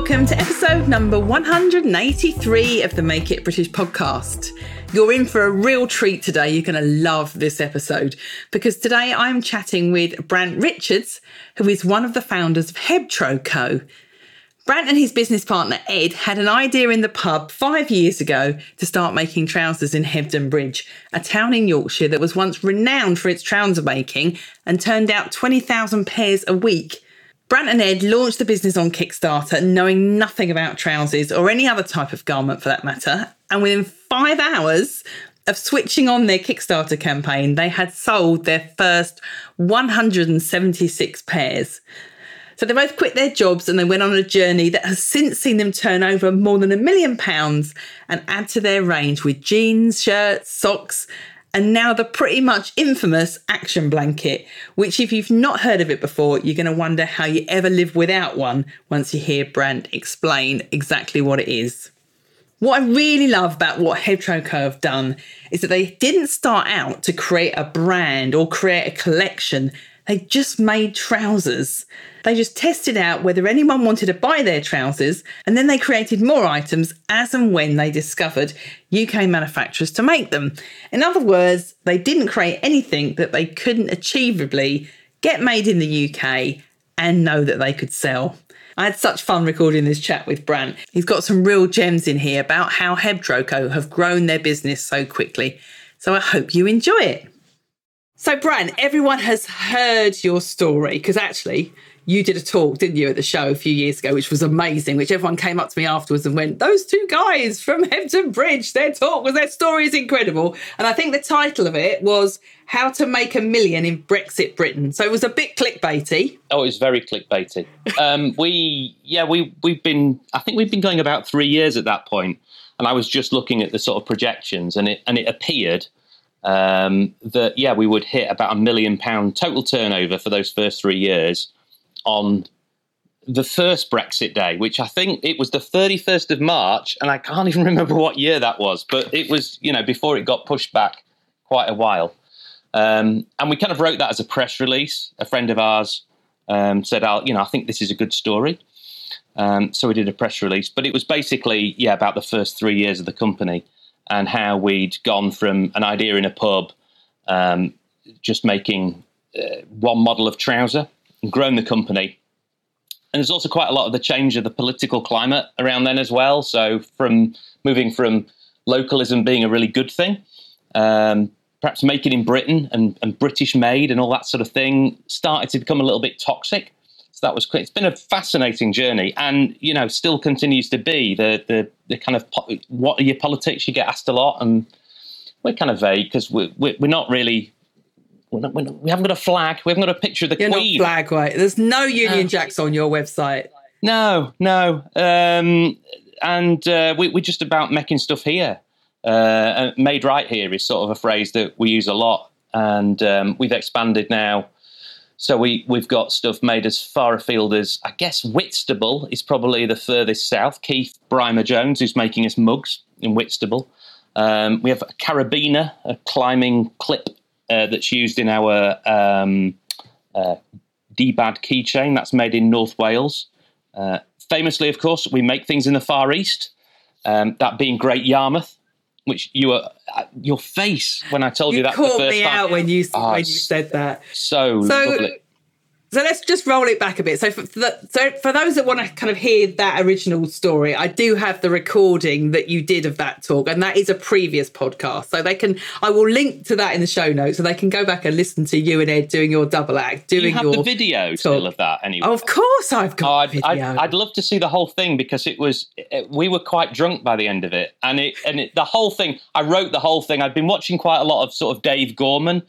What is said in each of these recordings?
Welcome to episode number 183 of the Make It British podcast. You're in for a real treat today. You're going to love this episode because today I'm chatting with Brant Richards, who is one of the founders of HebTroCo. Brant and his business partner Ed had an idea in the pub five years ago to start making trousers in Hebden Bridge, a town in Yorkshire that was once renowned for its trouser making and turned out 20,000 pairs a week. Brant and Ed launched the business on Kickstarter, knowing nothing about trousers or any other type of garment for that matter, and within five hours of switching on their Kickstarter campaign, they had sold their first 176 pairs. So they both quit their jobs and they went on a journey that has since seen them turn over more than a million pounds and add to their range with jeans, shirts, socks, and now the pretty much infamous action blanket, which, if you've not heard of it before, you're going to wonder how you ever live without one once you hear Brant explain exactly what it is. What I really love about what Hebtro have done is that they didn't start out to create a brand or create a collection. They just made trousers. They just tested out whether anyone wanted to buy their trousers, and then they created more items as and when they discovered UK manufacturers to make them. In other words, they didn't create anything that they couldn't achievably get made in the UK and know that they could sell. I had such fun recording this chat with Brant. He's got some real gems in here about how HebTroCo have grown their business so quickly. So I hope you enjoy it. So, Brant, everyone has heard your story because actually, you did a talk, didn't you, at the show a few years ago, which was amazing, which everyone came up to me afterwards and went, Those two guys from Hebden Bridge, their talk was their story is incredible. And I think the title of it was How to Make a Million in Brexit Britain. So it was a bit clickbaity. Oh, it was very clickbaity. um, we, yeah, we, we've been, I think we've been going about three years at that point, And I was just looking at the sort of projections and it, and it appeared um, that, yeah, we would hit about a million pound total turnover for those first three years on the first Brexit day, which I think it was the 31st of March, and I can't even remember what year that was, but it was, you know, before it got pushed back quite a while. Um, and we kind of wrote that as a press release. A friend of ours um, said, I'll, you know, I think this is a good story. Um, so we did a press release, but it was basically, yeah, about the first three years of the company and how we'd gone from an idea in a pub, um, just making uh, one model of trouser and grown the company. And there's also quite a lot of the change of the political climate around then as well. So from moving from localism being a really good thing, um, perhaps making in Britain and, and, British made and all that sort of thing started to become a little bit toxic. So that was quick. it's been a fascinating journey, and you know still continues to be the the, the kind of po- what are your politics? You get asked a lot, and we're kind of vague because we're, we're not really we're not, we're not, we haven't got a flag. We haven't got a picture of the You're Queen. Flag, right? There's no Union Jacks on your website. No, no. Um, and uh, we, are just about making stuff here. Uh, made right here is sort of a phrase that we use a lot, and um, we've expanded now. So we we've got stuff made as far afield as I guess Whitstable is probably the furthest south. Keith Brymer Jones, who's making us mugs in Whitstable. Um, we have a carabiner, a climbing clip uh, that's used in our um, uh, DBAD keychain. That's made in North Wales. Uh, famously, of course, we make things in the Far East. Um, that being Great Yarmouth, which you were uh, your face when I told you, you that. caught the first me time. out when you oh, when you said that. So, so lovely. So let's just roll it back a bit. So for, for the, so for those that want to kind of hear that original story, I do have the recording that you did of that talk, and that is a previous podcast. So they can, I will link to that in the show notes, so they can go back and listen to you and Ed doing your double act, doing you have your the video talk. still of that anyway. Of course, I've got. Oh, I'd. I'd, I'd, love to see the whole thing because it was it, we were quite drunk by the end of it, and it and it, the whole thing. I wrote the whole thing. I'd been watching quite a lot of sort of Dave Gorman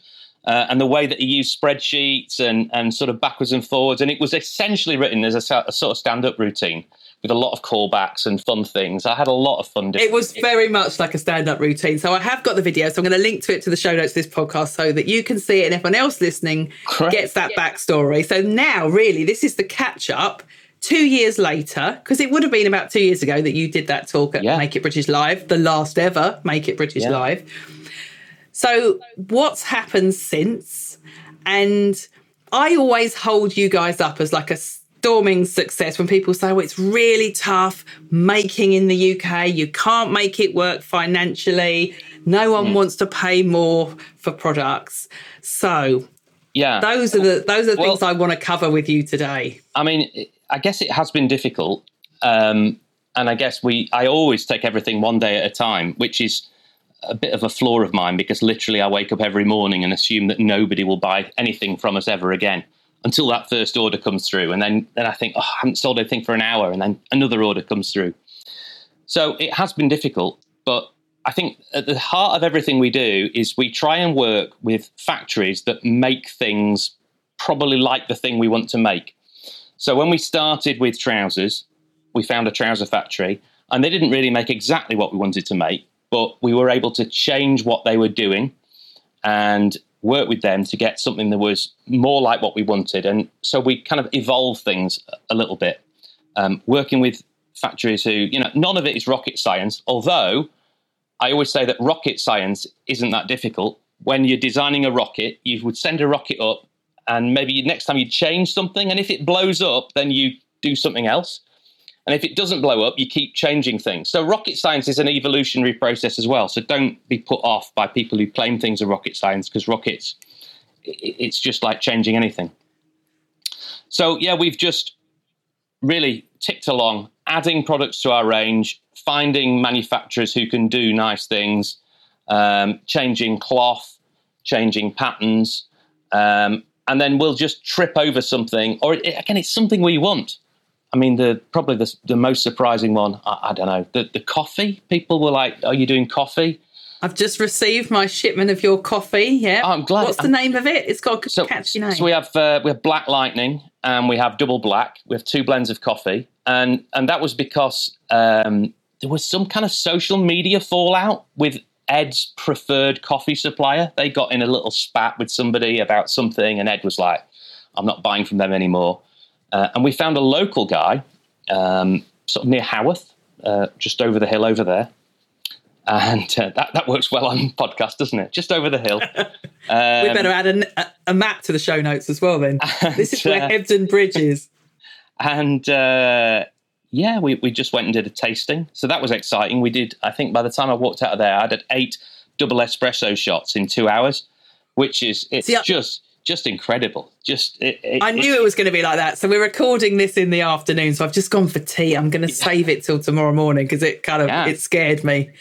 uh, and the way that he used spreadsheets and, and sort of backwards and forwards. And it was essentially written as a, a sort of stand up routine, with a lot of callbacks and fun things. I had a lot of fun. It was very much like a stand-up routine. So I have got the video, so I'm going to link to it to the show notes of this podcast so that you can see it, and everyone else listening Correct. gets that yeah. backstory. So now, really, this is the catch-up. Two years later, because it would have been about two years ago that you did that talk at yeah. Make It British Live, the last ever Make It British yeah. Live. So, what's happened since? And I always hold you guys up as like a storming success when people say, well, it's really tough making in the UK. You can't make it work financially. No one mm. wants to pay more for products. So, yeah, those are the those are the well, things I want to cover with you today. I mean, I guess it has been difficult, um, and I guess we I always take everything one day at a time, which is a bit of a flaw of mine because literally I wake up every morning and assume that nobody will buy anything from us ever again until that first order comes through. And then, then I think, oh, I haven't sold anything for an hour. And then another order comes through. So it has been difficult. But I think at the heart of everything we do is we try and work with factories that make things probably like the thing we want to make. So when we started with trousers, we found a trouser factory and they didn't really make exactly what we wanted to make, but we were able to change what they were doing and work with them to get something that was more like what we wanted. And so we kind of evolved things a little bit, um, working with factories who, you know, none of it is rocket science, although I always say that rocket science isn't that difficult. When you're designing a rocket, you would send a rocket up, and maybe next time you change something, and if it blows up, then you do something else. And if it doesn't blow up, you keep changing things. So rocket science is an evolutionary process as well. So don't be put off by people who claim things are rocket science because rockets, it's just like changing anything. So yeah, we've just really ticked along, adding products to our range, finding manufacturers who can do nice things, um, changing cloth, changing patterns, um, and then we'll just trip over something, or again, it's something we want. I mean, the probably the, the most surprising one. I, I, don't know the the coffee. People were like, "Are you doing coffee?" I've just received my shipment of your coffee. Yeah, oh, I'm glad. What's the name of it? It's got a so, catchy name. So we have uh, we have Black Lightning and we have Double Black. We have two blends of coffee, and and that was because um, there was some kind of social media fallout with Ed's preferred coffee supplier. They got in a little spat with somebody about something, and Ed was like, "I'm not buying from them anymore." Uh, and we found a local guy, um, sort of near Haworth, uh, just over the hill over there. And uh, that, that works well on podcast, doesn't it? Just over the hill. Um, we better add a, a, map to the show notes as well, then. And, this is where uh, Hebden Bridge is. And uh, yeah, we, we just went and did a tasting. So that was exciting. We did, I think by the time I walked out of there, I had eight double espresso shots in two hours, which is, it's See, just just incredible. Just it, it, I knew it, was going to be like that. So we're recording this in the afternoon. So I've just gone for tea. I'm going to save it till tomorrow morning because it kind of yeah. it scared me.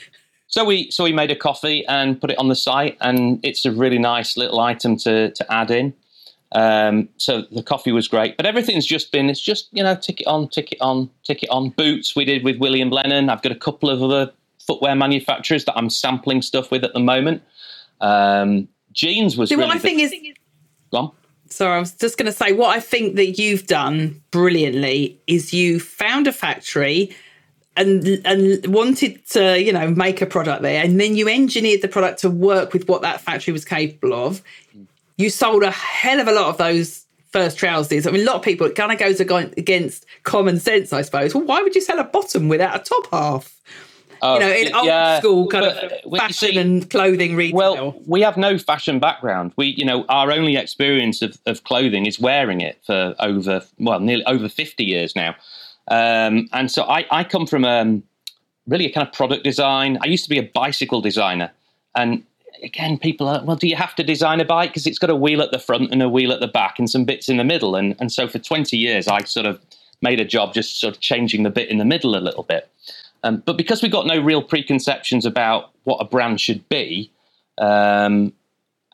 So we so we made a coffee and put it on the site, and it's a really nice little item to to add in. Um, so the coffee was great, but everything's just been it's just you know tick it on, tick it on, tick it on. Boots we did with William Lennon. I've got a couple of other footwear manufacturers that I'm sampling stuff with at the moment. Um, jeans was. See, really what I think is Go on. So I was just going to say, what I think that you've done brilliantly is you found a factory and and wanted to, you know, make a product there, and then you engineered the product to work with what that factory was capable of. You sold a hell of a lot of those first trousers. I mean, a lot of people it kind of goes against common sense, I suppose. Well, why would you sell a bottom without a top half? Uh, you know, in old yeah, school kind of fashion see, and clothing retail. Well, we have no fashion background. We, you know, our only experience of, of clothing is wearing it for over, well, nearly over 50 years now. Um, and so I, I come from um, really a kind of product design. I used to be a bicycle designer. And again, people are, well, do you have to design a bike? Because it's got a wheel at the front and a wheel at the back and some bits in the middle. And, and so for 20 years, I sort of made a job just sort of changing the bit in the middle a little bit. Um, but because we got no real preconceptions about what a brand should be, um,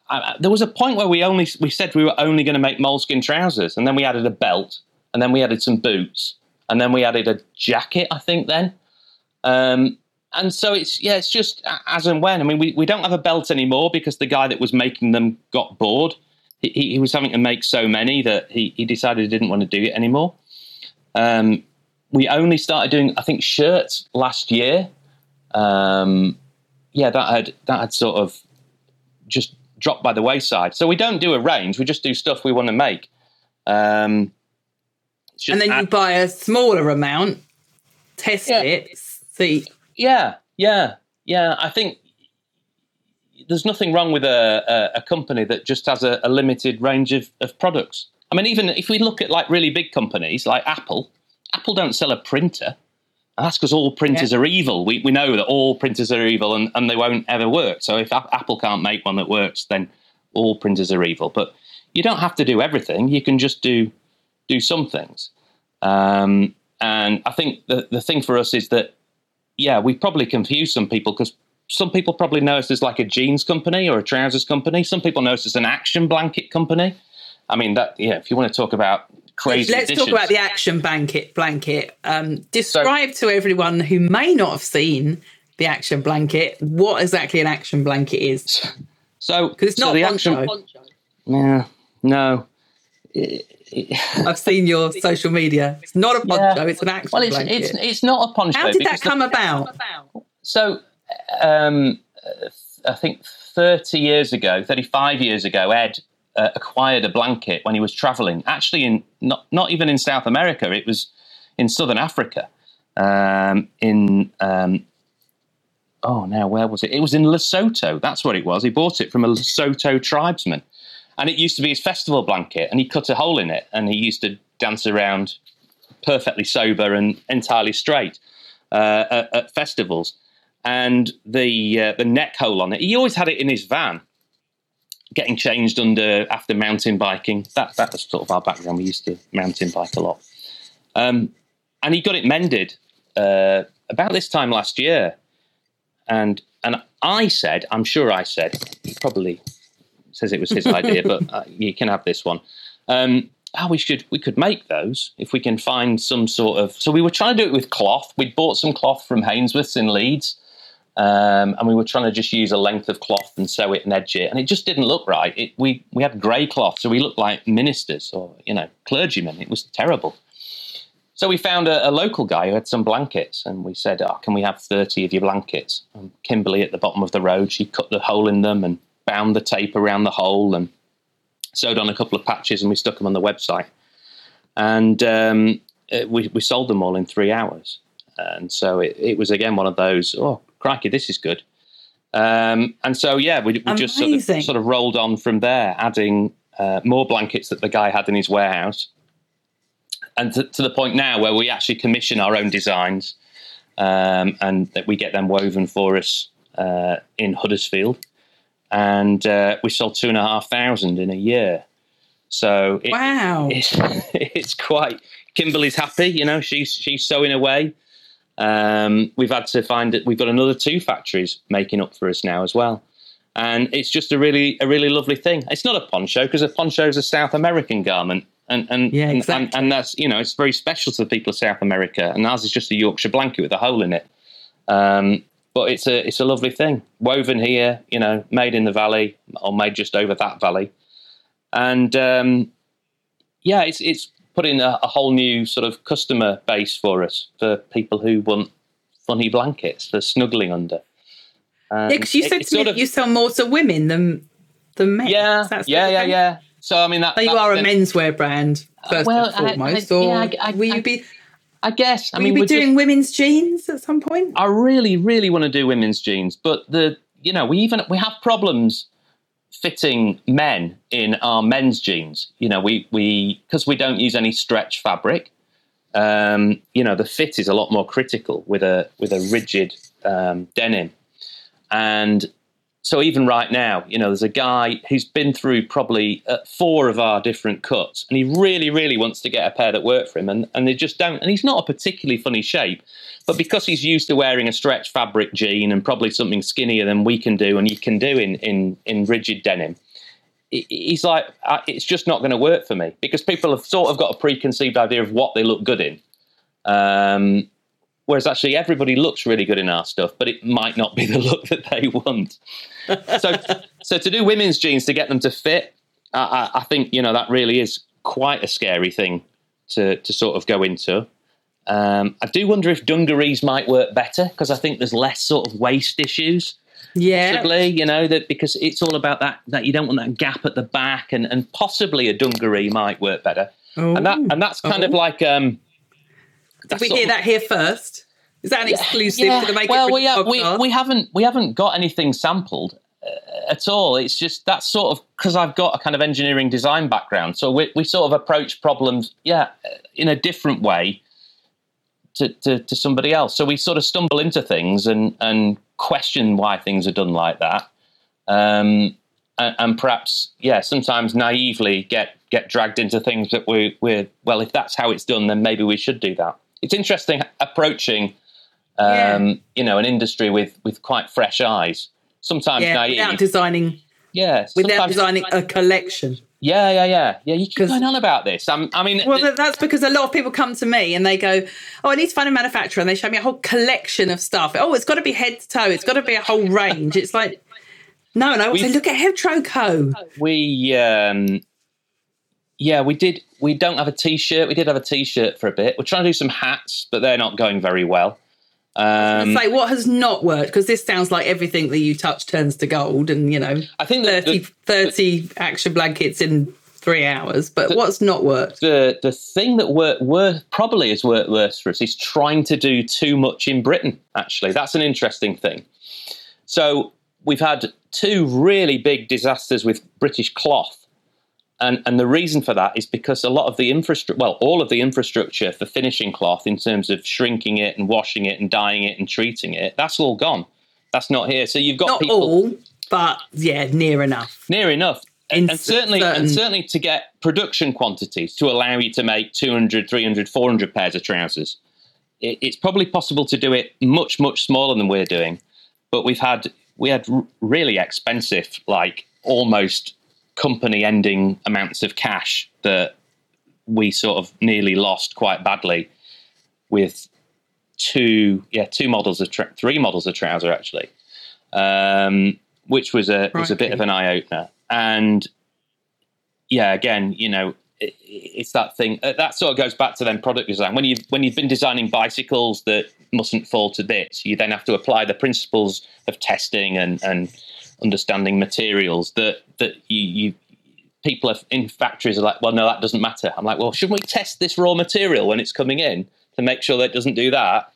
I, there was a point where we only we said we were only going to make moleskin trousers, and then we added a belt, and then we added some boots, and then we added a jacket. I think then, um, and so it's yeah, it's just as and when. I mean, we, we don't have a belt anymore because the guy that was making them got bored. He, he was having to make so many that he, he decided he didn't want to do it anymore. Um, we only started doing, I think, shirts last year. Um, yeah, that had that had sort of just dropped by the wayside. So we don't do a range; we just do stuff we want to make. Um, and then add- you buy a smaller amount, test yeah. it, see. Yeah, yeah, yeah. I think there's nothing wrong with a, a, a company that just has a, a, limited range of, of products. I mean, even if we look at like really big companies like Apple, Apple don't sell a printer. And that's because all printers yeah. are evil. We, we know that all printers are evil and, and they won't ever work. So if a- Apple can't make one that works, then all printers are evil. But you don't have to do everything. You can just do do some things. Um, and I think the, the thing for us is that, yeah, we probably confuse some people because some people probably know us as like a jeans company or a trousers company. Some people know us as an action blanket company. I mean, that yeah. If you want to talk about crazy, let's additions. talk about the action blanket. Blanket. Um, describe so, to everyone who may not have seen the action blanket what exactly an action blanket is. So, because it's not so the poncho. action. Yeah, no. I've seen your social media. It's not a poncho; yeah. it's an action well, it's, blanket. It's, it's not a poncho. How did that come the, about? So um, I think 30 years ago, 35 years ago, Ed uh, acquired a blanket when he was traveling. Actually, in not not even in South America. It was in Southern Africa. Um, in um, oh, now where was it? It was in Lesotho. That's what it was. He bought it from a Lesotho tribesman, and it used to be his festival blanket. And he cut a hole in it, and he used to dance around perfectly sober and entirely straight uh, at, at festivals and the uh, the neck hole on it. He always had it in his van, getting changed under after mountain biking. That that was sort of our background. We used to mountain bike a lot, um, and he got it mended uh, about this time last year. And and I said, I'm sure I said, he probably says it was his idea, but uh, you can have this one. Um, oh, we should we could make those if we can find some sort of. So we were trying to do it with cloth. We'd bought some cloth from Hainsworth's in Leeds um, and we were trying to just use a length of cloth and sew it and edge it, and it just didn't look right. It, we we had grey cloth, so we looked like ministers or you know clergymen. It was terrible. So we found a, a, local guy who had some blankets, and we said, oh, "Can we have thirty of your blankets?" And Kimberly at the bottom of the road, she cut the hole in them and bound the tape around the hole and sewed on a couple of patches, and we stuck them on the website. And um, it, we we sold them all in three hours. And so it, it was again one of those. Oh, crikey, this is good. Um, and so, yeah, we, we just sort of, sort of, rolled on from there, adding uh, more blankets that the guy had in his warehouse. And to, to the point now where we actually commission our own designs um, and that we get them woven for us uh, in Huddersfield. And uh, we sold two and a half thousand in a year. So it, wow, it's, it's quite. Kimberly's happy, you know. She's she's sewing away. Um, we've had to find it. We've got another two factories making up for us now as well, and it's just a really a really lovely thing. It's not a poncho because a poncho is a South American garment, and and, yeah, exactly. and and that's you know it's very special to the people of South America, and ours is just a Yorkshire blanket with a hole in it. Um, but it's a it's a lovely thing, woven here, you know, made in the valley or made just over that valley, and um, yeah, it's it's put in a, a, whole new sort of customer base for us for people who want funny blankets for snuggling under. Um, yeah, because you said to me of, you sell more to women than than men. Yeah, yeah, yeah, yeah. So I mean, that, so you are a menswear brand first well, and foremost, I, I, or yeah, I, will you be? I guess. I mean, be doing just, women's jeans at some point. I really, really want to do women's jeans, but the you know we even we have problems fitting men in our men's jeans. You know, we we because we don't use any stretch fabric. Um, you know, the fit is a lot more critical with a with a rigid um, denim, and so even right now, you know, there's a guy who's been through probably uh, four of our different cuts, and he really, really wants to get a pair that work for him, and, and they just don't. And he's not a particularly funny shape, but because he's used to wearing a stretch fabric jean and probably something skinnier than we can do, and you can do in in in rigid denim, he's like, it's just not going to work for me because people have sort of got a preconceived idea of what they look good in. Um, Whereas actually everybody looks really good in our stuff, but it might not be the look that they want. so, so to do women's jeans to get them to fit, I, I, think you know that really is quite a scary thing to to sort of go into. Um, I do wonder if dungarees might work better because I think there's less sort of waist issues. Yeah. Possibly, you know, that because it's all about that that you don't want that gap at the back, and, and possibly a dungaree might work better. And that and that's kind of Oh. like um. Did we hear that here first? Is that an exclusive for the Make well, It we, have, we, podcast? we haven't we haven't got anything sampled uh, at all. It's just that's sort of because I've got a kind of engineering design background, so we we sort of approach problems, yeah, uh, in a different way to, to, to somebody else. So we sort of stumble into things and and question why things are done like that, um, and, and perhaps yeah, sometimes naively get get dragged into things that we we're well, if that's how it's done, then maybe we should do that. It's interesting approaching um, you know, an industry with with quite fresh eyes. Sometimes yeah, naive. without designing, yeah, without designing a collection. Yeah, yeah, yeah, yeah. You keep going on about this. I'm, I mean, Well, that- that's because a lot of people come to me and they go, "Oh, I need to find a manufacturer," and they show me a whole collection of stuff. Oh, it's got to be head to toe. It's got to be a whole range. It's like, no, no. I say, We've- look at HebTroCo. we, um, yeah, we did. We don't have a t-shirt. We did have a t-shirt for a bit. We're trying to do some hats, but they're not going very well. Um, say what has not worked because this sounds like everything that you touch turns to gold, and you know, I think that 30, the, 30 action blankets in three hours. But what's not worked? the the thing that worked wor- probably has worked worse for us is trying to do too much in Britain. Actually, that's an interesting thing. So we've had two really big disasters with British cloth. And, and the reason for that is because a lot of the infrastructure, well, all of the infrastructure for finishing cloth in terms of shrinking it and washing it and dyeing it and treating it, that's all gone. That's not here. So you've got Not people all, but yeah, near enough. near enough. In and certainly, certain- and certainly to get production quantities to allow you to make 200, 300, 400 pairs of trousers. It, it's probably possible to do it much, much smaller than we're doing. But we've had, we had really expensive, like almost company ending amounts of cash that we sort of nearly lost quite badly with two, yeah, two models of, tra- three models of trouser actually, um, which was a, was a bit of an eye opener. And yeah, again, you know, it, it's that thing uh, that sort of goes back to then product design. When you when you've been designing bicycles that mustn't fall to bits, you then have to apply the principles of testing and and understanding materials that that you, you people are, in factories are like, well, no, that doesn't matter. I'm like, well, shouldn't we test this raw material when it's coming in to make sure that it doesn't do that?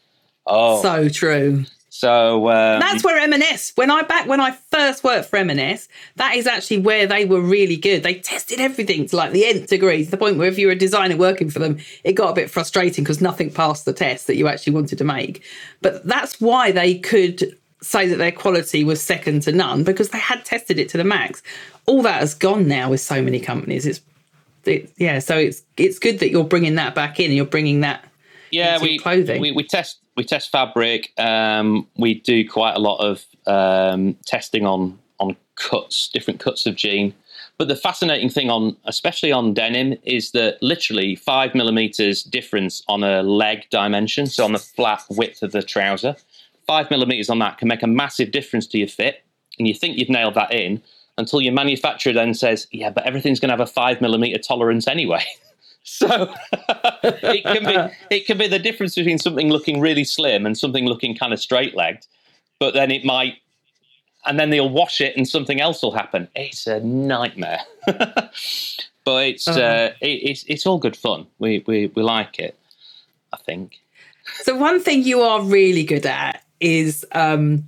Oh, so, true. So um, That's where M&S. When I back when I first worked for M&S, that is actually where they were really good. They tested everything to like the nth degree, to the point where if you were a designer working for them, it got a bit frustrating because nothing passed the test that you actually wanted to make. But that's why they could say that their quality was second to none because they had tested it to the max. All that has gone now with so many companies. It's it, yeah, so it's it's good that you're bringing that back in you're bringing that yeah, into we, clothing. we we test we test fabric. Um, we do quite a lot of um, testing on on cuts, different cuts of jean. But the fascinating thing on, especially on denim, is that literally five millimeters difference on a leg dimension, so on the flat width of the trouser, five millimeters on that can make a massive difference to your fit. And you think you've nailed that in until your manufacturer then says, "Yeah, but everything's going to have a five millimeter tolerance anyway." So it can be it can be the difference between something looking really slim and something looking kind of straight legged, but then it might, and then they'll wash it and something else will happen. It's a nightmare, but it's Uh-huh. uh, it, it's it's all good fun. We we we like it. I think. So one thing you are really good at is um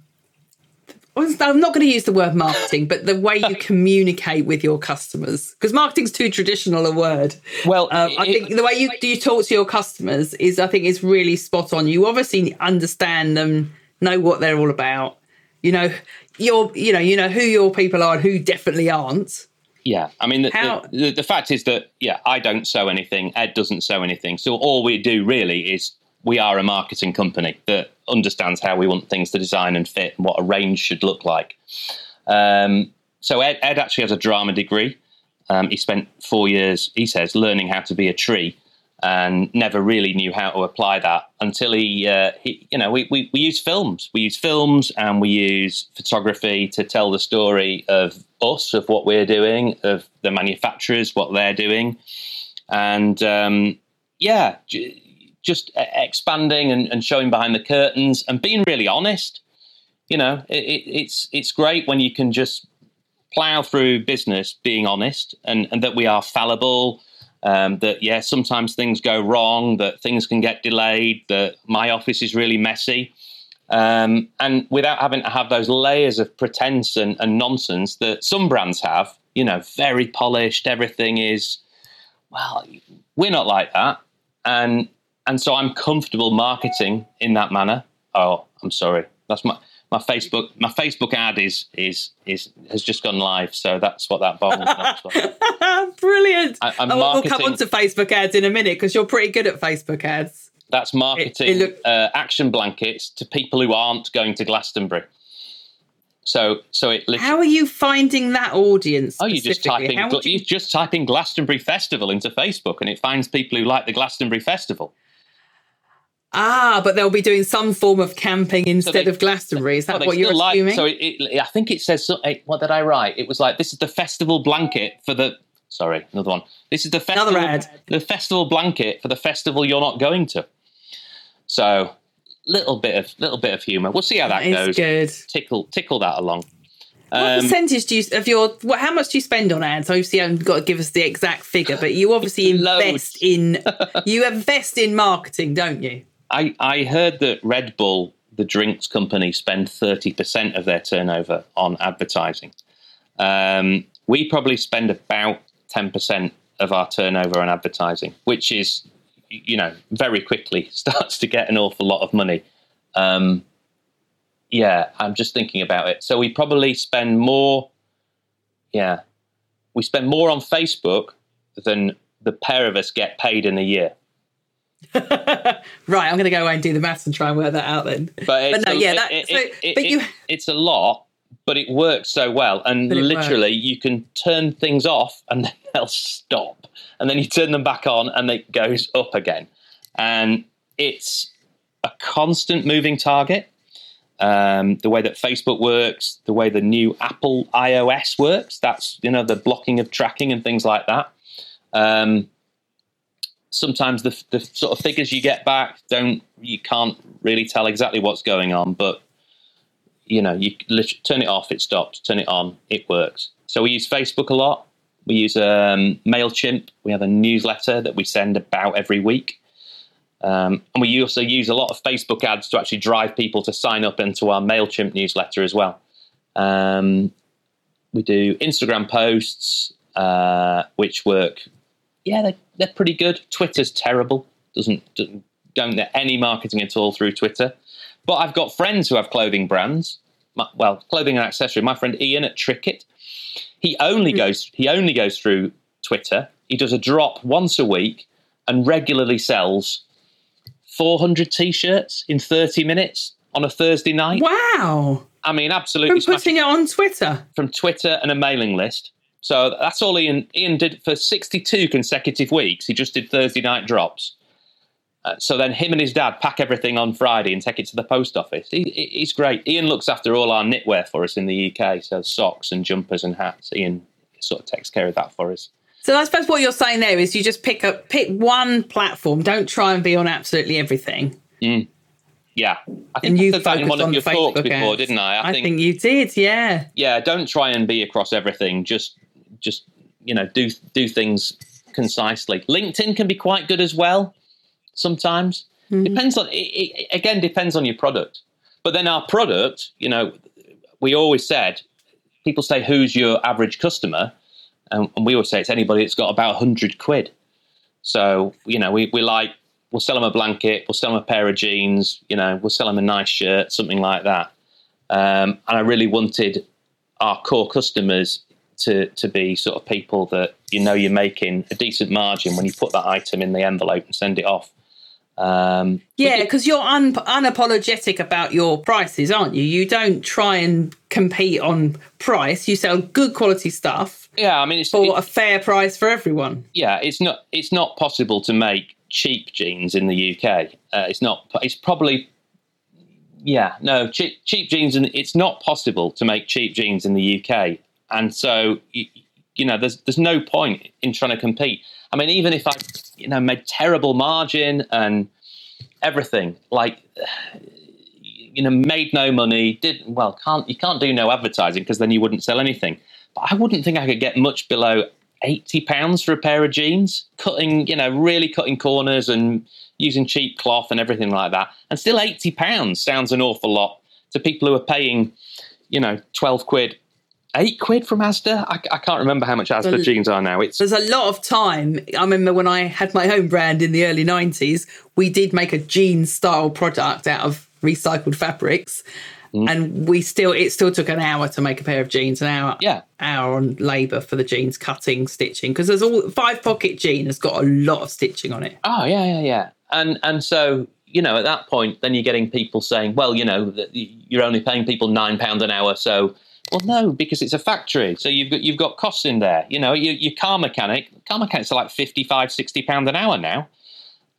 I'm not going to use the word marketing, but the way you communicate with your customers, because marketing's too traditional a word. Well, Um, I it- think the way you you talk to your customers is, I think, is really spot on. You obviously understand them, know what they're all about. You know, you're, you know, you know who your people are and who definitely aren't. Yeah, I mean, the, How- the, the, the fact is that yeah, I don't sew anything. Ed doesn't sew anything. So all we do really is we are a marketing company that understands how we want things to design and fit and what a range should look like. Um, so Ed, Ed actually has a drama degree. Um, he spent four years, he says, learning how to be a tree, and never really knew how to apply that until he, uh, he you know, we, we, we use films. We use films and we use photography to tell the story of us, of what we're doing, of the manufacturers, what they're doing. And um, yeah, just expanding and, and showing behind the curtains and being really honest. You know, it, it's it's great when you can just plow through business being honest and, and that we are fallible. Um, that yeah, sometimes things go wrong, that things can get delayed, that my office is really messy, um, and without having to have those layers of pretense and, and nonsense that some brands have, you know, very polished, everything is well, we're not like that, and and so I'm comfortable marketing in that manner. Oh, I'm sorry, that's my my Facebook my Facebook ad is is is has just gone live, so that's what that bottle is. Brilliant! I, I'm Oh, we'll come on to Facebook ads in a minute because you're pretty good at Facebook ads. That's marketing it look- uh, action blankets to people who aren't going to Glastonbury. So so it literally. How are you finding that audience? Oh, you just specifically? type in How gl- would you- you just type in Glastonbury Festival into Facebook, and it finds people who like the Glastonbury Festival. Ah, but they'll be doing some form of camping instead they- of Glastonbury. Is that Well, what you're like- assuming? So it, it, I think it says. What did I write? It was like this is the festival blanket for the. Sorry, another one. This is the festival. Another ad. The festival blanket for the festival you're not going to. So, little bit of little bit of humour. We'll see how that It's goes. good. Tickle tickle that along. What Um, percentage do you of your? What, how much do you spend on ads? Obviously, you haven't got to give us the exact figure, but you obviously invest in you invest in marketing, don't you? I, I heard that Red Bull, the drinks company, spend 30% of their turnover on advertising. Um, we probably spend about 10% of our turnover on advertising, which is, you know, very quickly starts to get an awful lot of money. Um, yeah, I'm just thinking about it. So we probably spend more, yeah, we spend more on Facebook than the pair of us get paid in a year. Right, I'm going to go away and do the maths and try and work that out then. But, it's no, a- yeah, that- it- so- it- it- but you- it- it's a lot, but it works so well. And But it literally, you can turn things off and then they'll stop. And then you turn them back on and it goes up again. And it's a constant moving target. Um, the way that Facebook works, the way the new Apple iOS works, that's, you know, the blocking of tracking and things like that. Um, sometimes the, the sort of figures you get back don't you can't really tell exactly what's going on but you know you turn it off it stops turn it on it works. So we use facebook a lot. We use um, mailchimp. We have a newsletter that we send about every week. Um, and we also use a lot of facebook ads to actually drive people to sign up into our mailchimp newsletter as well. Um, we do instagram posts uh, which work yeah, they're, they're pretty good. Twitter's terrible. Doesn't, doesn't don't get any marketing at all through Twitter. But I've got friends who have clothing brands. My, well, clothing and accessory. My friend Ian at Trickit, he only hmm. goes he only goes through Twitter. He does a drop once a week and regularly sells 400 t-shirts in 30 minutes on a Thursday night. Wow, I mean, from absolutely smashing putting it on Twitter. from Twitter and a mailing list. So that's all Ian Ian did for 62 consecutive weeks. He just did Thursday night drops. Uh, so then him and his dad pack everything on Friday and take it to the post office. He, he- he's great. Ian looks after all our knitwear for us in the UK, so socks and jumpers and hats. Ian sort of takes care of that for us. So I suppose what you're saying there is you just pick up pick one platform. Don't try and be on absolutely everything. Yeah, I think And I you said that in one of your Facebook talks before, ads. didn't I? I think you did. Yeah. yeah, don't try and be across everything. Just, just you know, do do things concisely. LinkedIn can be quite good as well. Sometimes depends on. It, it, again, depends on your product. But then our product, you know, we always said people say who's your average customer, and, and we always say it's anybody that's got about hundred quid. So you know, we we like we'll sell them a blanket, we'll sell them a pair of jeans, you know, we'll sell them a nice shirt, something like that. Um, and I really wanted our core customers to to be sort of people that you know you're making a decent margin when you put that item in the envelope and send it off. Um, Yeah, because you're un- unapologetic about your prices, aren't you? You don't try and compete on price. You sell good quality stuff yeah, I mean, it's, for it- a fair price for everyone. yeah, it's not it's not possible to make cheap jeans in the UK. Uh, it's not. It's probably yeah, no cheap cheap jeans, and it's not possible to make cheap jeans in the UK. And so you, you know, there's there's no point in trying to compete. I mean, even if I you know made terrible margin and everything. Like, you know, made no money. Did well. Can't you can't do no advertising because then you wouldn't sell anything. But I wouldn't think I could get much below eighty pounds for a pair of jeans. Cutting, you know, really cutting corners and using cheap cloth and everything like that. And still, eighty pounds sounds an awful lot to people who are paying, you know, twelve quid eight quid from Asda. I, I, can't remember how much Asda jeans are now. It's there's a lot of time. I remember when I had my own brand in the early '90s, we did make a jean style product out of recycled fabrics. Mm. And we still, it still took an hour to make a pair of jeans, an hour, yeah, hour on labour for the jeans, cutting, stitching, because there's all five pocket jean has got a lot of stitching on it. Oh yeah, yeah, yeah, and and so you know at that point, then you're getting people saying, well, you know, you're only paying people nine pound an hour, so well, no, because it's a factory, so you've got you've got costs in there. You know, your, your car mechanic, car mechanics are like 55, 60 pound an hour now.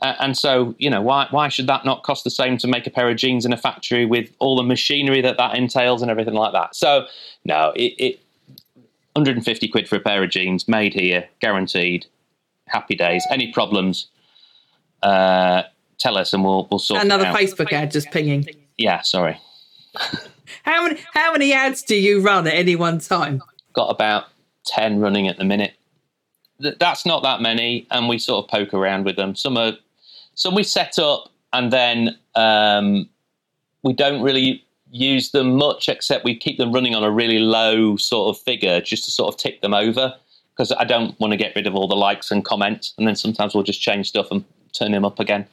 Uh, and so, you know, why why should that not cost the same to make a pair of jeans in a factory with all the machinery that that entails and everything like that? So, no, it, it 150 quid for a pair of jeans made here, guaranteed. Happy days. Any problems? Uh, tell us, and we'll we'll sort. Another Facebook ad just pinging. Yeah, sorry. how many how many ads do you run at any one time? Got about ten running at the minute. That's not that many, and we sort of poke around with them. Some are so we set up and then um, we don't really use them much, except we keep them running on a really low sort of figure just to sort of tick them over because I don't want to get rid of all the likes and comments. And then sometimes we'll just change stuff and turn them up again.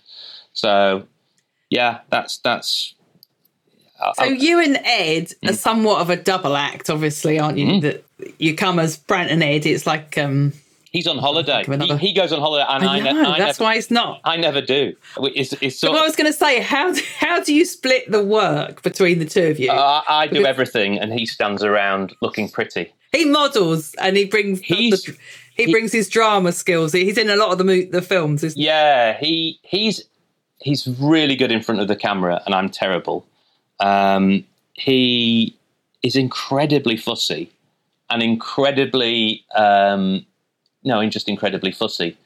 So yeah, that's that's. So you and Ed are somewhat of a double act, obviously, aren't you? Mm. That you come as Brant and Ed. It's like um, He's on holiday. He, he, goes on holiday, and I, know, I, ne- I that's never, why it's not. I never do. It's, it's sort I was going to say, how how do you split the work between the two of you? Uh, I do everything, and he stands around looking pretty. He models, and he brings he's, the, he, he, brings his drama skills. He's in a lot of the the films. Is yeah, he he's he's really good in front of the camera, and I'm terrible. Um, he is incredibly fussy and incredibly um, no, just incredibly fussy.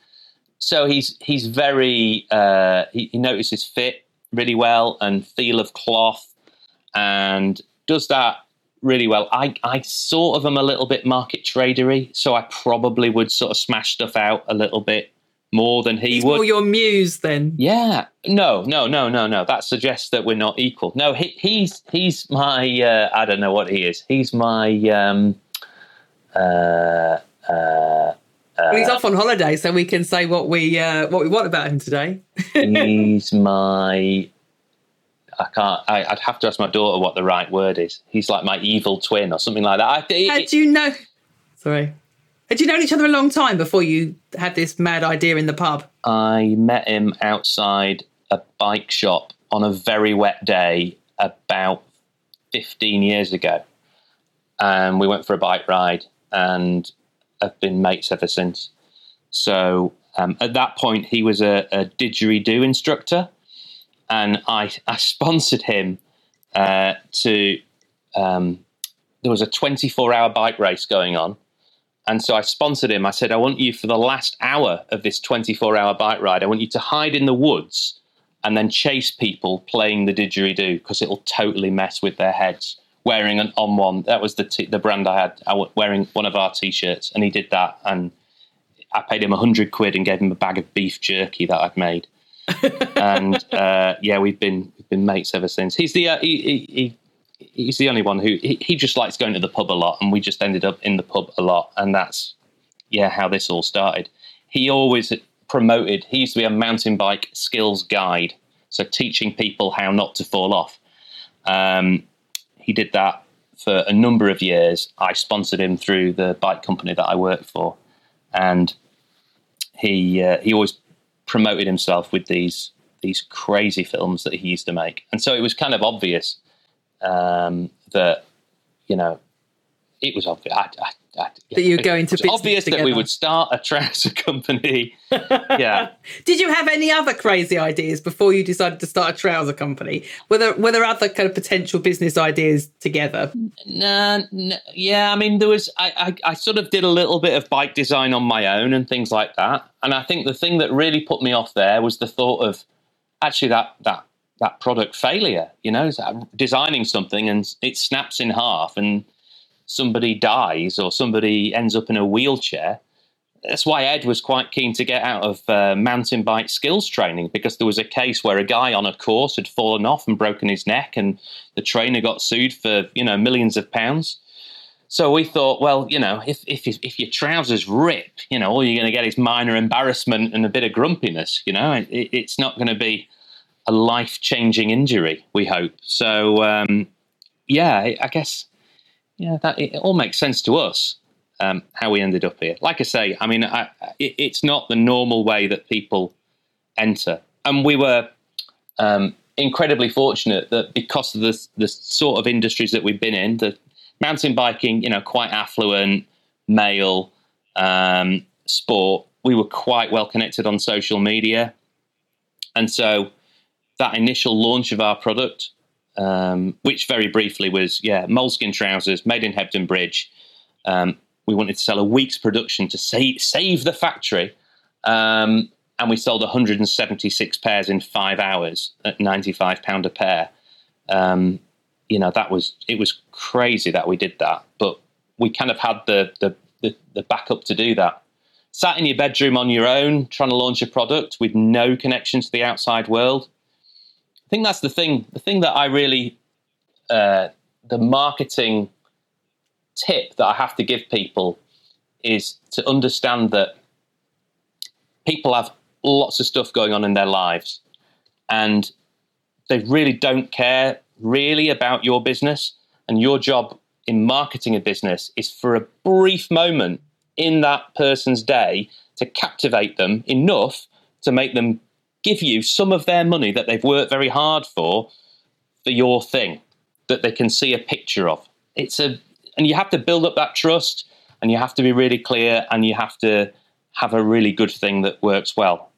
So he's he's very uh, he, he notices fit really well and feel of cloth and does that really well. I, I sort of am a little bit market tradery, so I probably would sort of smash stuff out a little bit more than he He's would. More your muse, then? Yeah. No, no, no, no, no. That suggests that we're not equal. No, he, he's he's my uh, I don't know what he is. He's my um, uh, uh, uh, well, he's off on holiday, so we can say what we uh, what we want about him today. he's my. I can't. I, would have to ask my daughter what the right word is. He's like my evil twin or something like that. I, it, had you know? Sorry. Had you known each other a long time before you had this mad idea in the pub? I met him outside a bike shop on a very wet day about 15 years ago. And we went for a bike ride and have been mates ever since. So um, at that point, he was a, a didgeridoo instructor, and I, I sponsored him uh, to. Um, there was a 24 hour bike race going on. And so I sponsored him. I said, I want you for the last hour of this 24 hour bike ride, I want you to hide in the woods and then chase people playing the didgeridoo because it'll totally mess with their heads wearing an On-One. That was the t- the brand I had. I was wearing one of our t-shirts, and he did that, and I paid him a hundred quid and gave him a bag of beef jerky that I'd made. and uh, yeah, we've been we've been mates ever since. He's the uh, he, he, he's the only one who he, he just likes going to the pub a lot, and we just ended up in the pub a lot, and that's yeah how this all started. He always promoted. He used to be a mountain bike skills guide, so teaching people how not to fall off. Um, he did that for a number of years. I sponsored him through the bike company that I worked for, and he uh, he always promoted himself with these these crazy films that he used to make, and so it was kind of obvious um, that you know it was obvious. I, I, that, that you're going to. It's obvious together. that we would start a trouser company. yeah. Did you have any other crazy ideas before you decided to start a trouser company? Were there were there other kind of potential business ideas together? No, no yeah. I mean, there was. I, I I sort of did a little bit of bike design on my own and things like that. And I think the thing that really put me off there was the thought of actually that that that product failure. You know, designing something and it snaps in half and somebody dies or somebody ends up in a wheelchair. That's why Ed was quite keen to get out of uh, mountain bike skills training because there was a case where a guy on a course had fallen off and broken his neck, and the trainer got sued for you know millions of pounds. So we thought, well, you know, if if if your trousers rip, you know, all you're going to get is minor embarrassment and a bit of grumpiness. You know, it, it's not going to be a life changing injury. We hope. So um, yeah, I guess yeah, that it all makes sense to us. Um, how we ended up here. Like I say, I mean, I, it, it's not the normal way that people enter, and we were um, incredibly fortunate that because of the the sort of industries that we've been in, the mountain biking, you know, quite affluent, male um, sport. We were quite well connected on social media, and so that initial launch of our product um, which very briefly was yeah moleskin trousers made in Hebden Bridge. Um, we wanted to sell a week's production to save save the factory, um, and we sold 176 pairs in five hours at 95 pound a pair. Um, you know that was it was crazy that we did that, but we kind of had the the, the, the backup to do that. Sat in your bedroom on your own, trying to launch a product with no connection to the outside world think that's the thing. The thing that I really, uh, the marketing tip that I have to give people is to understand that people have lots of stuff going on in their lives and they really don't care really about your business and your job in marketing a business is for a brief moment in that person's day to captivate them enough to make them give you some of their money that they've worked very hard for for your thing that they can see a picture of. It's a and you have to build up that trust and you have to be really clear and you have to have a really good thing that works well.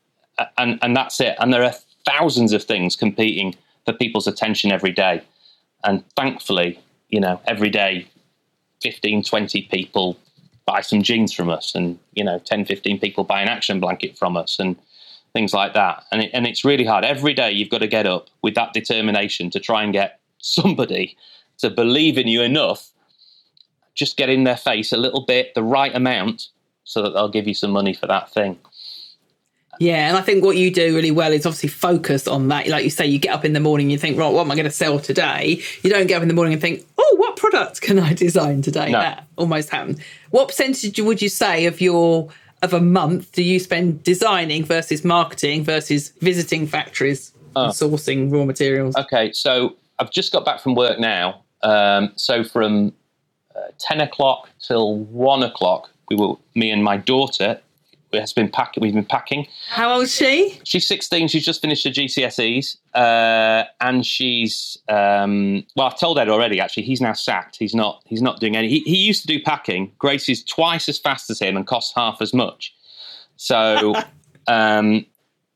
And and that's it. And there are thousands of things competing for people's attention every day. And thankfully, you know, every day 15 20 people buy some jeans from us and you know 10 15 people buy an action blanket from us and things like that. And, it, and it's really hard. Every day you've got to get up with that determination to try and get somebody to believe in you enough, just get in their face a little bit, the right amount, so that they'll give you some money for that thing. Yeah, and I think what you do really well is obviously focus on that. Like you say, you get up in the morning, you think, right, what am I going to sell today? You don't get up in the morning and think, oh, what product can I design today? No. That almost happens. What percentage would you say of your of a month do you spend designing versus marketing versus visiting factories oh. and sourcing raw materials? Okay, so I've just got back from work now. Um, so from uh, 10 o'clock till 1 o'clock, we were, me and my daughter has been packing. We've been packing. How old is she? She's 16. She's just finished her GCSEs, uh, and she's um, well. I've told Ed already. Actually, he's now sacked. He's not. He's not doing any. He, he used to do packing. Grace is twice as fast as him and costs half as much. So um,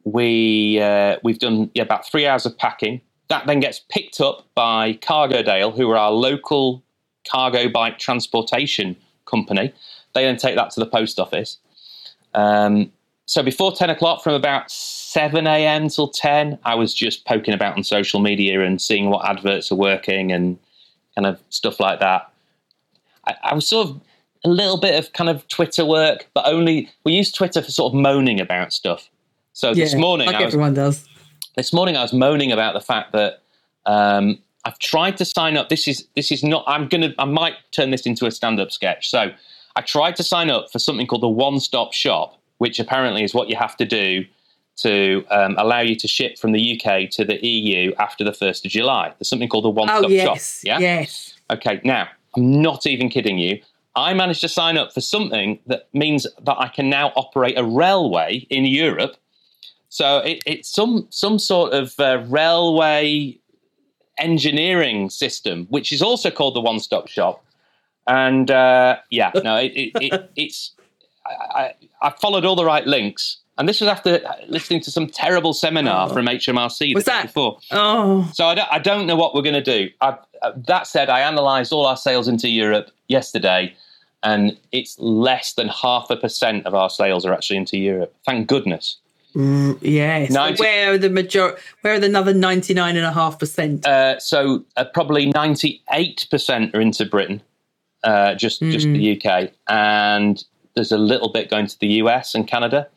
we uh, we've done yeah, about three hours of packing. That then gets picked up by Cargodale, who are our local cargo bike transportation company. They then take that to the post office. Um, so before 10 o'clock, from about 7 a.m. till 10, I was just poking about on social media and seeing what adverts are working and kind of stuff like that. I, I was sort of a little bit of kind of Twitter work, but only we use Twitter for sort of moaning about stuff. So yeah, this morning, like was, everyone does. This morning, I was moaning about the fact that um, I've tried to sign up. This is this is not. I'm gonna. I might turn this into a stand-up sketch. So I tried to sign up for something called the One Stop Shop, which apparently is what you have to do to um, allow you to ship from the UK to the EU after the 1st of July. There's something called the One Stop oh, yes, Shop. Yeah? Yes. Okay, now, I'm not even kidding you. I managed to sign up for something that means that I can now operate a railway in Europe. So it, it's some some sort of uh, railway engineering system, which is also called the One Stop Shop, and uh, yeah, no, it, it, it, it's I, I, followed all the right links. And this was after listening to some terrible seminar oh. from HMRC was that before. Oh, so I don't, I don't know what we're going to do. I, uh, that said, I analysed all our sales into Europe yesterday, and it's less than half a percent of our sales are actually into Europe. Thank goodness. Yeah. So 90 where are the major? Where are the another ninety nine and a half percent? Uh, so uh, probably ninety eight percent are into Britain, uh, just just the UK, and there's a little bit going to the US and Canada,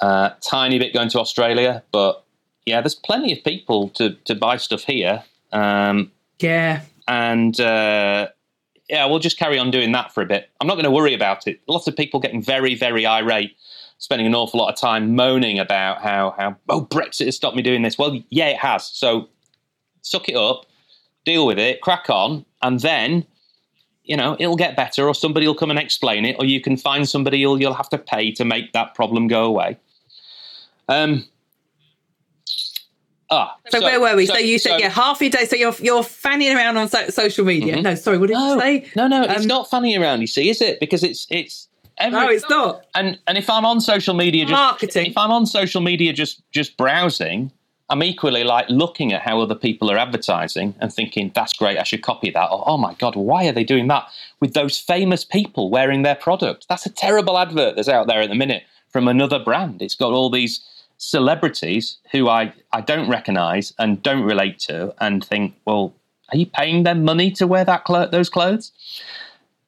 uh, tiny bit going to Australia, but yeah, there's plenty of people to to buy stuff here, um, Yeah. and uh, yeah, we'll just carry on doing that for a bit. I'm not going to worry about it. Lots of people getting very very irate. Spending an awful lot of time moaning about how how oh Brexit has stopped me doing this. Well, yeah, it has. So suck it up, deal with it, crack on, and then you know it'll get better, or somebody will come and explain it, or you can find somebody you'll you'll have to pay to make that problem go away. Um. Ah, So, where were we? So, you said yeah, half your day. So you're you're fanning around on so- social media. No, sorry, what did No, you say? no, no, it's Um, not fanning around. You see, is it? Because it's it's every, No, it's not. and and if I'm on social media, just Marketing. If I'm on social media, just just browsing, I'm equally like looking at how other people are advertising and thinking that's great. I should copy that. Or oh my god, why are they doing that with those famous people wearing their product? That's a terrible advert that's out there at the minute from another brand. It's got all these celebrities who I I don't recognise and don't relate to, and think, well, are you paying them money to wear that clo- those clothes?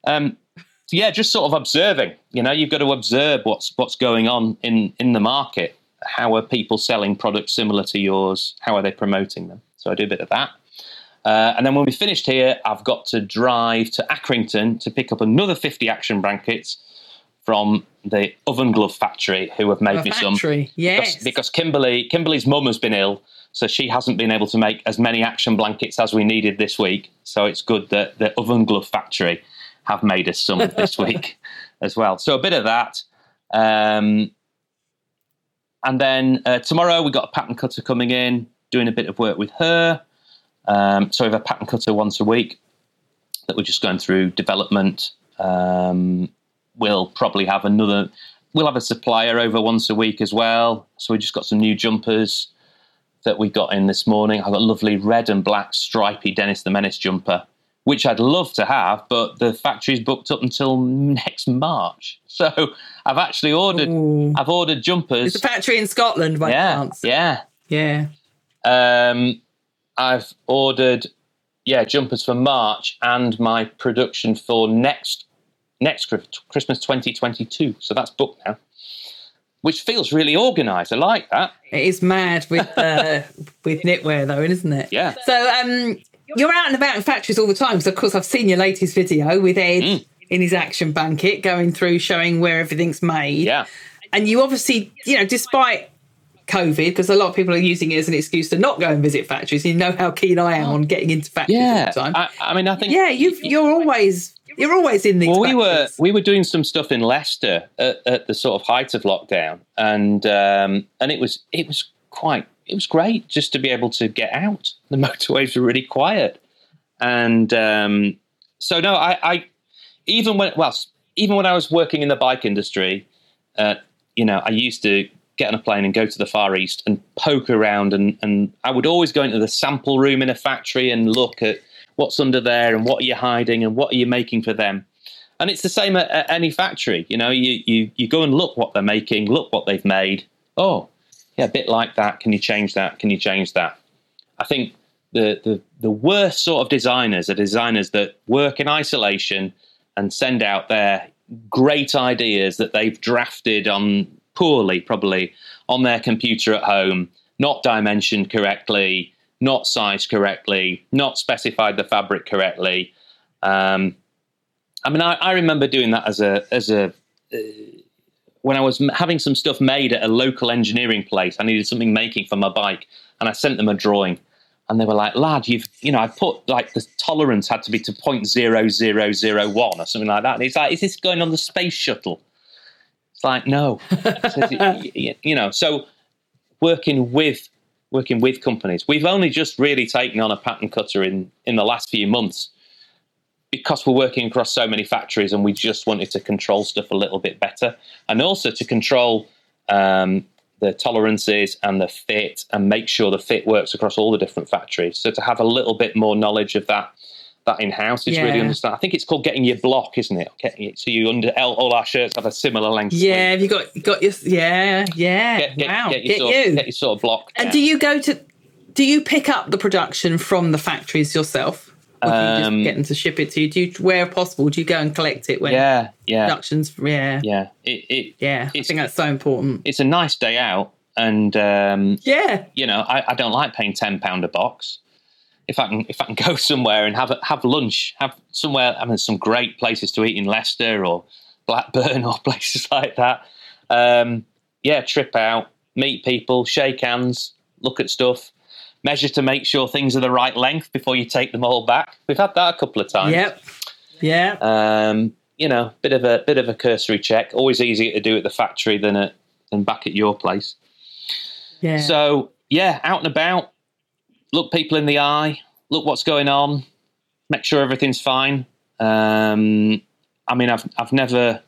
Um, so yeah, just sort of observing. You know, you've got to observe what's what's going on in in the market. How are people selling products similar to yours? How are they promoting them? So I do a bit of that. Uh, and then when we finished here, I've got to drive to Accrington to pick up another 50 action blankets from the oven glove factory who have made A me some. yes. Because, because Kimberly, Kimberly's mum has been ill, so she hasn't been able to make as many action blankets as we needed this week. So it's good that the oven glove factory have made us some this week as well. So a bit of that. Um, and then uh, tomorrow we got a pattern cutter coming in, doing a bit of work with her. Um, so we have a pattern cutter once a week that we're just going through development. Um, we'll probably have another. We'll have a supplier over once a week as well. So we just got some new jumpers that we got in this morning. I've got a lovely red and black stripy Dennis the Menace jumper, which I'd love to have, but the factory's booked up until next March. So I've actually ordered. Ooh. I've ordered jumpers. It's a factory in Scotland, by yeah, chance. yeah. Yeah. Um, I've ordered, yeah, jumpers for March and my production for next next Christmas 2022. So that's booked now, which feels really organised. I like that. It is mad with uh, with knitwear, though, isn't it? Yeah. So um, you're out and about in factories all the time. So of course, I've seen your latest video with Ed Mm. in his action blanket, going through showing where everything's made. Yeah. And you obviously, you know, despite COVID, because a lot of people are using it as an excuse to not go and visit factories. You know how keen I am on getting into factories all Yeah. the time. I, I mean, I think. yeah, you've, you're always you're always in these. Well, we were we were doing some stuff in Leicester at, at the sort of height of lockdown, and um, and it was it was quite it was great just to be able to get out. The motorways were really quiet, and um, so no, I, I even when well even when I was working in the bike industry, uh, you know, I used to get on a plane and go to the Far East and poke around, and and I would always go into the sample room in a factory and look at what's under there and what are you hiding and what are you making for them. And it's the same at, at any factory. You know, you, you you go and look what they're making, look what they've made. Oh, yeah, a bit like that. Can you change that? Can you change that? I think the the the worst sort of designers are designers that work in isolation and send out their great ideas that they've drafted on poorly, probably on their computer at home, not dimensioned correctly, not sized correctly, not specified the fabric correctly. Um, I mean, I, I remember doing that as a as a uh, when I was having some stuff made at a local engineering place. I needed something making for my bike, and I sent them a drawing, and they were like, "Lad, you've you know, I put like the tolerance had to be to point zero zero zero one or something like that." And it's like, "Is this going on the space shuttle?" It's like, no, It says, y- y- you know. So working with working with companies, we've only just really taken on a pattern cutter in in the last few months because we're working across so many factories and we just wanted to control stuff a little bit better and also to control um, the tolerances and the fit and make sure the fit works across all the different factories. So to have a little bit more knowledge of that that in house is Yeah. really understand. I think it's called getting your block, isn't it? Getting it, so you under all, all our shirts have a similar length. Yeah, have you got got your yeah yeah Get, get, wow get, get, your sort, you get your sort of block. and down. do you go to do you pick up the production from the factories yourself or do you just Um, get them to ship it to you do you where possible do you go and collect it when yeah, yeah, productions yeah yeah, yeah. It, it I It's- think that's so important it's a nice day out, and um, yeah you know, I, I don't like paying ten pound a box. If I can, if I can go somewhere and have a, have lunch, have somewhere. I mean, some great places to eat in Leicester or Blackburn or places like that. Um, yeah, trip out, meet people, shake hands, look at stuff, measure to make sure things are the right length before you take them all back. We've had that a couple of times. yep yeah Um, you know, bit of a bit of a cursory check. Always easier to do at the factory than at than back at your place. yeah So yeah, out and about, look people in the eye, look what's going on, make sure everything's fine. Um, I mean, I've I've never.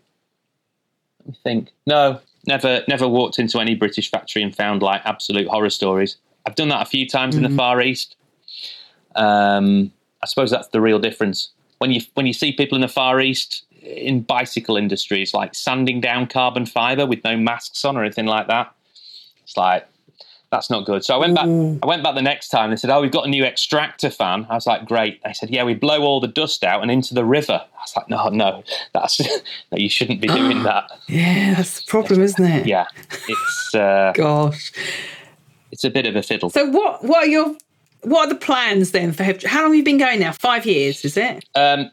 Let me think. No, never never walked into any British factory and found like absolute horror stories. I've done that a few times in the Far East. Um, I suppose that's the real difference when you when you see people in the Far East in bicycle industries like sanding down carbon fiber with no masks on or anything like that. It's like that's not good. So I went back. I went back the next time. They said, "Oh, we've got a new extractor fan." I was like, "Great." They said, "Yeah, we blow all the dust out and into the river." I was like, "No, no, that's no. You shouldn't be doing that." yeah that's the problem isn't it Yeah, it's uh, gosh it's a bit of a fiddle. so what what are your what are the plans then for how long have you been going now five years is it Um,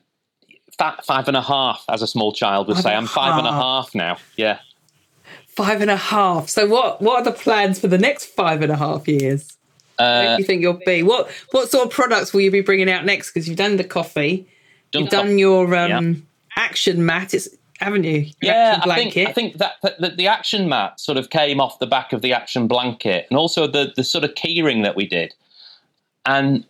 five and a half, as a small child would Five say. I'm five and a half. half now. Yeah. Five and a half. So what what are the plans for the next five and a half years? Where Uh, do you think you'll be? What what sort of products will you be bringing out next? Because you've done the coffee, done you've done your um, action mat, it's, haven't you? Your yeah, I think. I think that, that, the action mat sort of came off the back of the action blanket, and also the the sort of keyring that we did, and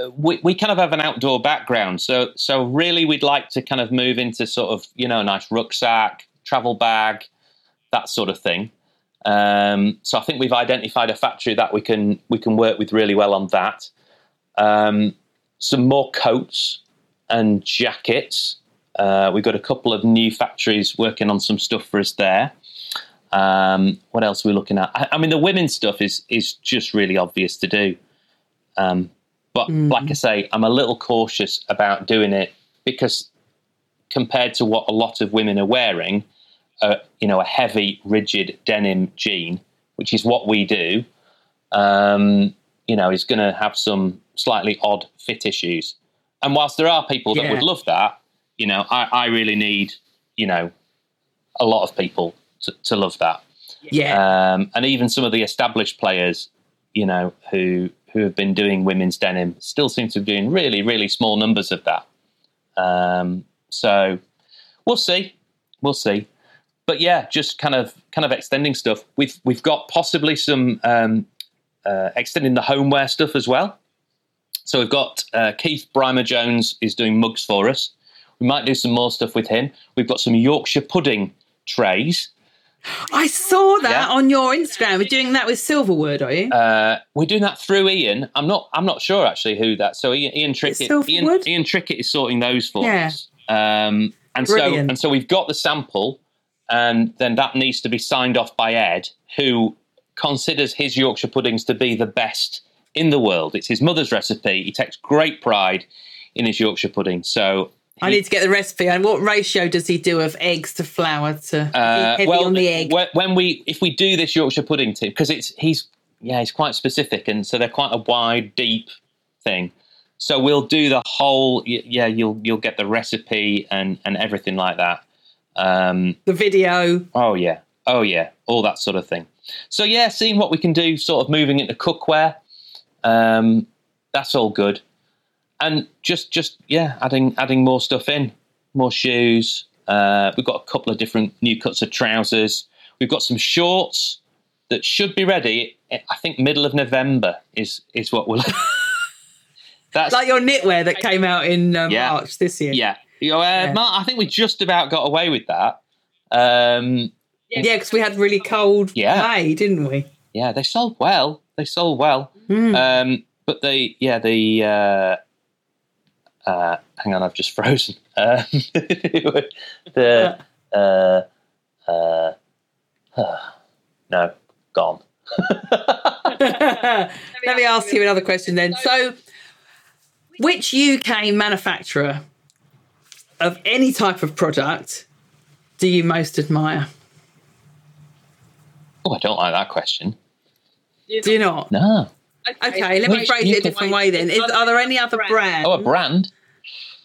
uh, we we kind of have an outdoor background, so so really we'd like to kind of move into sort of you know a nice rucksack, travel bag, that sort of thing. Um, so I think we've identified a factory that we can we can work with really well on that. Um, some more coats and jackets. Uh, we've got a couple of new factories working on some stuff for us there. Um, what else are we looking at? I, I mean, the women's stuff is is just really obvious to do. Um, but like I say, I'm a little cautious about doing it because compared to what a lot of women are wearing, uh, you know, a heavy, rigid denim jean, which is what we do, um, you know, is going to have some slightly odd fit issues. And whilst there are people that Yeah. would love that, you know, I, I really need, you know, a lot of people to, to love that. yeah. Um, and even some of the established players, you know, who who have been doing women's denim still seem to be doing really, really small numbers of that. Um, so we'll see, we'll see. But yeah, just kind of kind of extending stuff. We've we've got possibly some um, uh, extending the homeware stuff as well. So we've got uh, Keith Brymer Jones is doing mugs for us. We might do some more stuff with him. We've got some Yorkshire pudding trays. I saw that yeah. on your Instagram. We're doing that with Silverwood, are you? Uh, we're doing that through Ian. I'm not. I'm not sure actually who that. So Ian, Ian Trickett. Ian? Ian Trickett is sorting those for Yeah. us. Um, and so and so we've got the sample, and then that needs to be signed off by Ed, who considers his Yorkshire puddings to be the best in the world. It's his mother's recipe. He takes great pride in his Yorkshire pudding. So I need to get the recipe. And what ratio does he do of eggs to flour to Uh, heavy well, on the egg? wh- When we, if we do this Yorkshire pudding tip, because it's he's yeah he's quite specific, and so they're quite a wide, deep thing. So we'll do the whole yeah. You'll you'll get the recipe and and everything like that. Um, the video. oh yeah, oh yeah, all that sort of thing. So yeah, seeing what we can do, sort of moving into cookware. Um, that's all good, and just just yeah, adding adding more stuff in, more shoes. Uh, we've got a couple of different new cuts of trousers. We've got some shorts that should be ready. I think middle of November is is what we'll. That's Like your knitwear that came out in um, Yeah. March this year. yeah. You know, uh, Yeah. Mark, I think we just about got away with that. Um, Yeah, because we had really cold Yeah. May, didn't we? yeah, they sold well. They sold well. Mm. Um, but they, yeah, the uh, uh, hang on, I've just frozen. Um, the uh, uh, no, gone. Let me ask you another question then. So, which UK manufacturer of any type of product do you most admire? Oh, I don't like that question. Do you not? No. Okay, let me phrase it a different way then. Is, are there any other brands? Oh, a brand.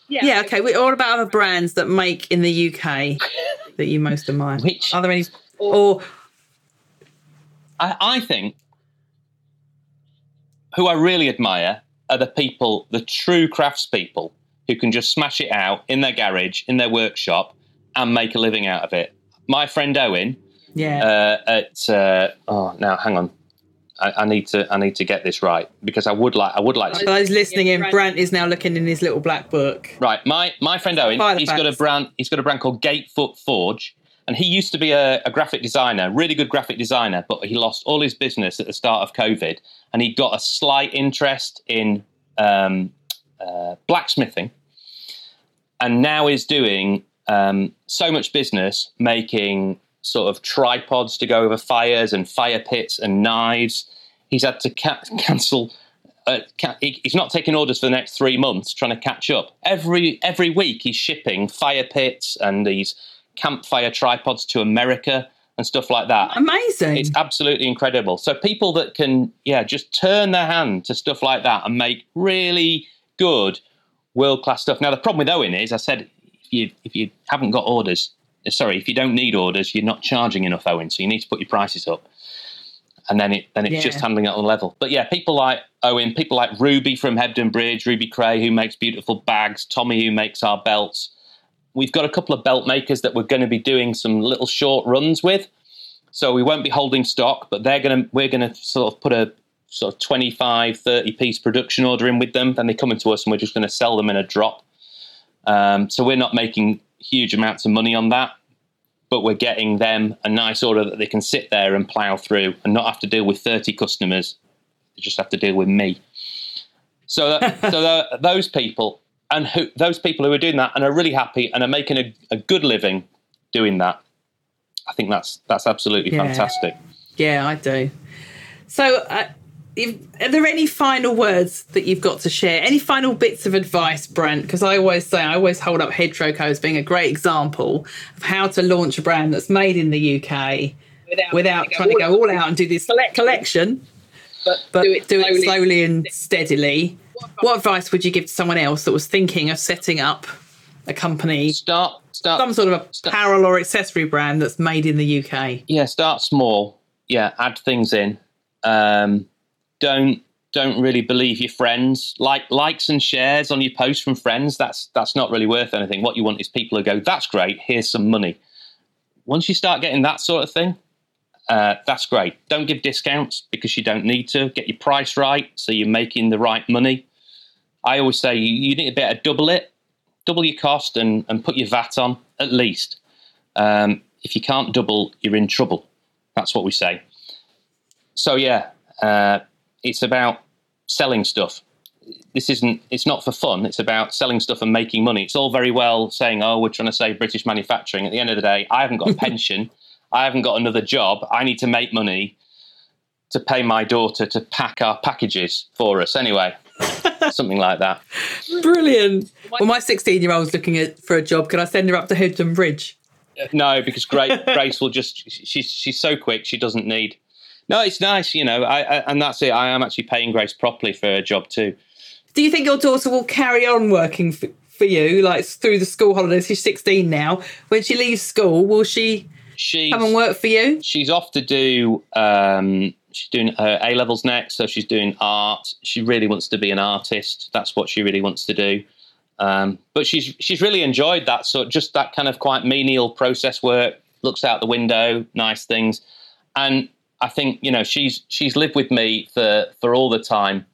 Yeah, okay. We're all about other brands that make in the UK that you most admire? Which- Are there any? Or I, I think who I really admire are the people, the true craftspeople who can just smash it out in their garage, in their workshop, and make a living out of it. My friend Owen yeah, uh, at uh, oh now hang on, I, I need to I need to get this right because I would like I would like for those listening in, Brant is now looking in his little black book. Right, my my friend Owen, he's got a brand. He's got a brand called Gatefoot Forge, and he used to be a, a graphic designer, really good graphic designer, but he lost all his business at the start of COVID, and he got a slight interest in um, uh, blacksmithing, and now is doing um, so much business making sort of tripods to go over fires and fire pits and knives. He's had to ca- cancel. Uh, ca- he- he's not taking orders for the next three months, trying to catch up. Every every week, he's shipping fire pits and these campfire tripods to America and stuff like that. Amazing. It's absolutely incredible. So people that can, yeah, just turn their hand to stuff like that and make really good world class stuff. Now the problem with Owen is, I said, if you if you haven't got orders, sorry, if you don't need orders, you're not charging enough, Owen. So you need to put your prices up. And then it then it's Yeah. just handling it on level. But yeah, people like Owen, people like Ruby from Hebden Bridge, Ruby Cray, who makes beautiful bags, Tommy who makes our belts. We've got a couple of belt makers that we're going to be doing some little short runs with. So we won't be holding stock, but they're going to we're going to sort of put a sort of 25, 30 piece production order in with them. Then they come into us and we're just going to sell them in a drop. Um, so we're not making huge amounts of money on that, but we're getting them a nice order that they can sit there and plow through and not have to deal with 30 customers. They just have to deal with me. So, that, so tho- those people and who, those people who are doing that and are really happy and are making a, a good living doing that, I think that's that's absolutely Yeah. fantastic. Yeah, I do. So, uh, are there any final words that you've got to share? Any final bits of advice, Brant? Because I always say, I always hold up HebTroCo as being a great example of how to launch a brand that's made in the UK without, trying to go all out and do this collection, but, but do it slowly. slowly and steadily. What advice would you give to someone else that was thinking of setting up a company, Start start some sort of a apparel or accessory brand that's made in the UK? yeah, start small. Yeah, add things in. Um, don't don't really believe your friends. Like likes and shares on your posts from friends. That's that's not really worth anything. What you want is people who go, "That's great. Here's some money." Once you start getting that sort of thing, uh, that's great. Don't give discounts because you don't need to. Get your price right so you're making the right money. I always say you, you need to better double it, double your cost, and and put your VAT on at least. Um, if you can't double, you're in trouble. That's what we say. So yeah, uh, it's about selling stuff. This isn't. It's not for fun. It's about selling stuff and making money. It's all very well saying, "Oh, we're trying to save British manufacturing." At the end of the day, I haven't got a pension. I haven't got another job. I need to make money to pay my daughter to pack our packages for us. Anyway, something like that. Brilliant. Well, my 16 year old's looking at, for a job. Can I send her up to Hebden Bridge? Uh, no, because Grace, Grace will just she's she's so quick she doesn't need. No, it's nice, you know, I, I and that's it. I am actually paying Grace properly for her job too. Do you think your daughter will carry on working for, for you, like through the school holidays? She's 16 now. When she leaves school, will she She's come and work for you? she's off to do. Um, she's doing her A levels next, so she's doing art. She really wants to be an artist. That's what she really wants to do. Um, but she's she's really enjoyed that sort, just that kind of quite menial process work. Looks out the window, nice things, and I think you know she's she's lived with me for for all the time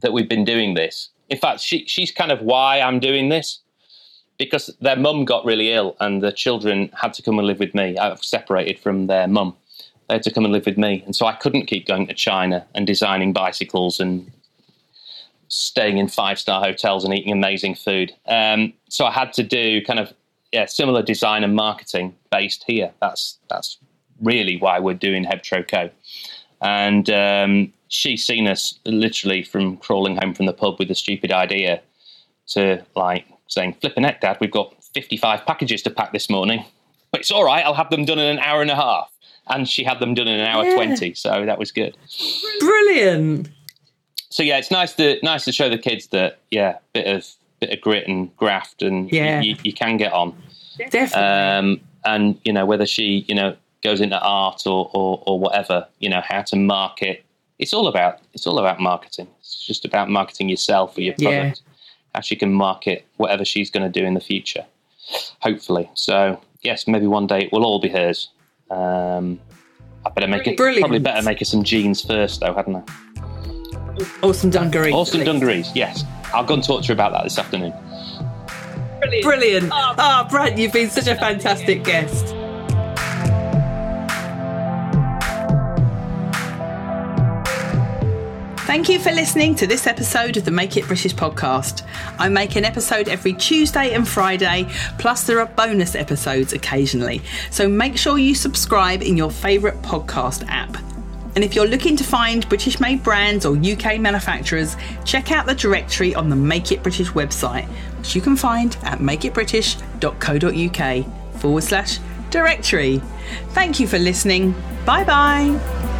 that we've been doing this. In fact, she she's kind of why I'm doing this because their mum got really ill and the children had to come and live with me. I've separated from their mum. They had to come and live with me, and so I couldn't keep going to China and designing bicycles and staying in five star hotels and eating amazing food. Um, so I had to do kind of yeah similar design and marketing based here. That's that's really why we're doing HebTroCo. And um, she's seen us literally from crawling home from the pub with a stupid idea to like saying, "Flipping heck, Dad, we've got 55 packages to pack this morning. But it's all right. I'll have them done in an hour and a half." And she had them done in an hour Yeah. 20, so that was good Brilliant. so yeah, it's nice to nice to show the kids that yeah, bit of bit of grit and graft, and Yeah. you, you can get on. Definitely. Um, and you know whether she you know goes into art or, or or whatever, you know how to market. It's all about it's all about marketing. It's just about marketing yourself or your Yeah. product. How she can market whatever she's going to do in the future, hopefully. So yes, maybe one day it will all be hers. Um, I better make it. Brilliant. Probably better make her some jeans first, though, hadn't I? awesome dungarees. Awesome dungarees, yes. I'll go and talk to her about that this afternoon. Brilliant. Ah, Brad, you've been such a fantastic guest. Thank you for listening to this episode of the Make It British podcast. I make an episode every Tuesday and Friday, plus there are bonus episodes occasionally. So make sure you subscribe in your favourite podcast app. And if you're looking to find British made brands or UK manufacturers, check out the directory on the Make It British website, which you can find at makeitbritish.co.uk forward slash directory. Thank you for listening. Bye bye.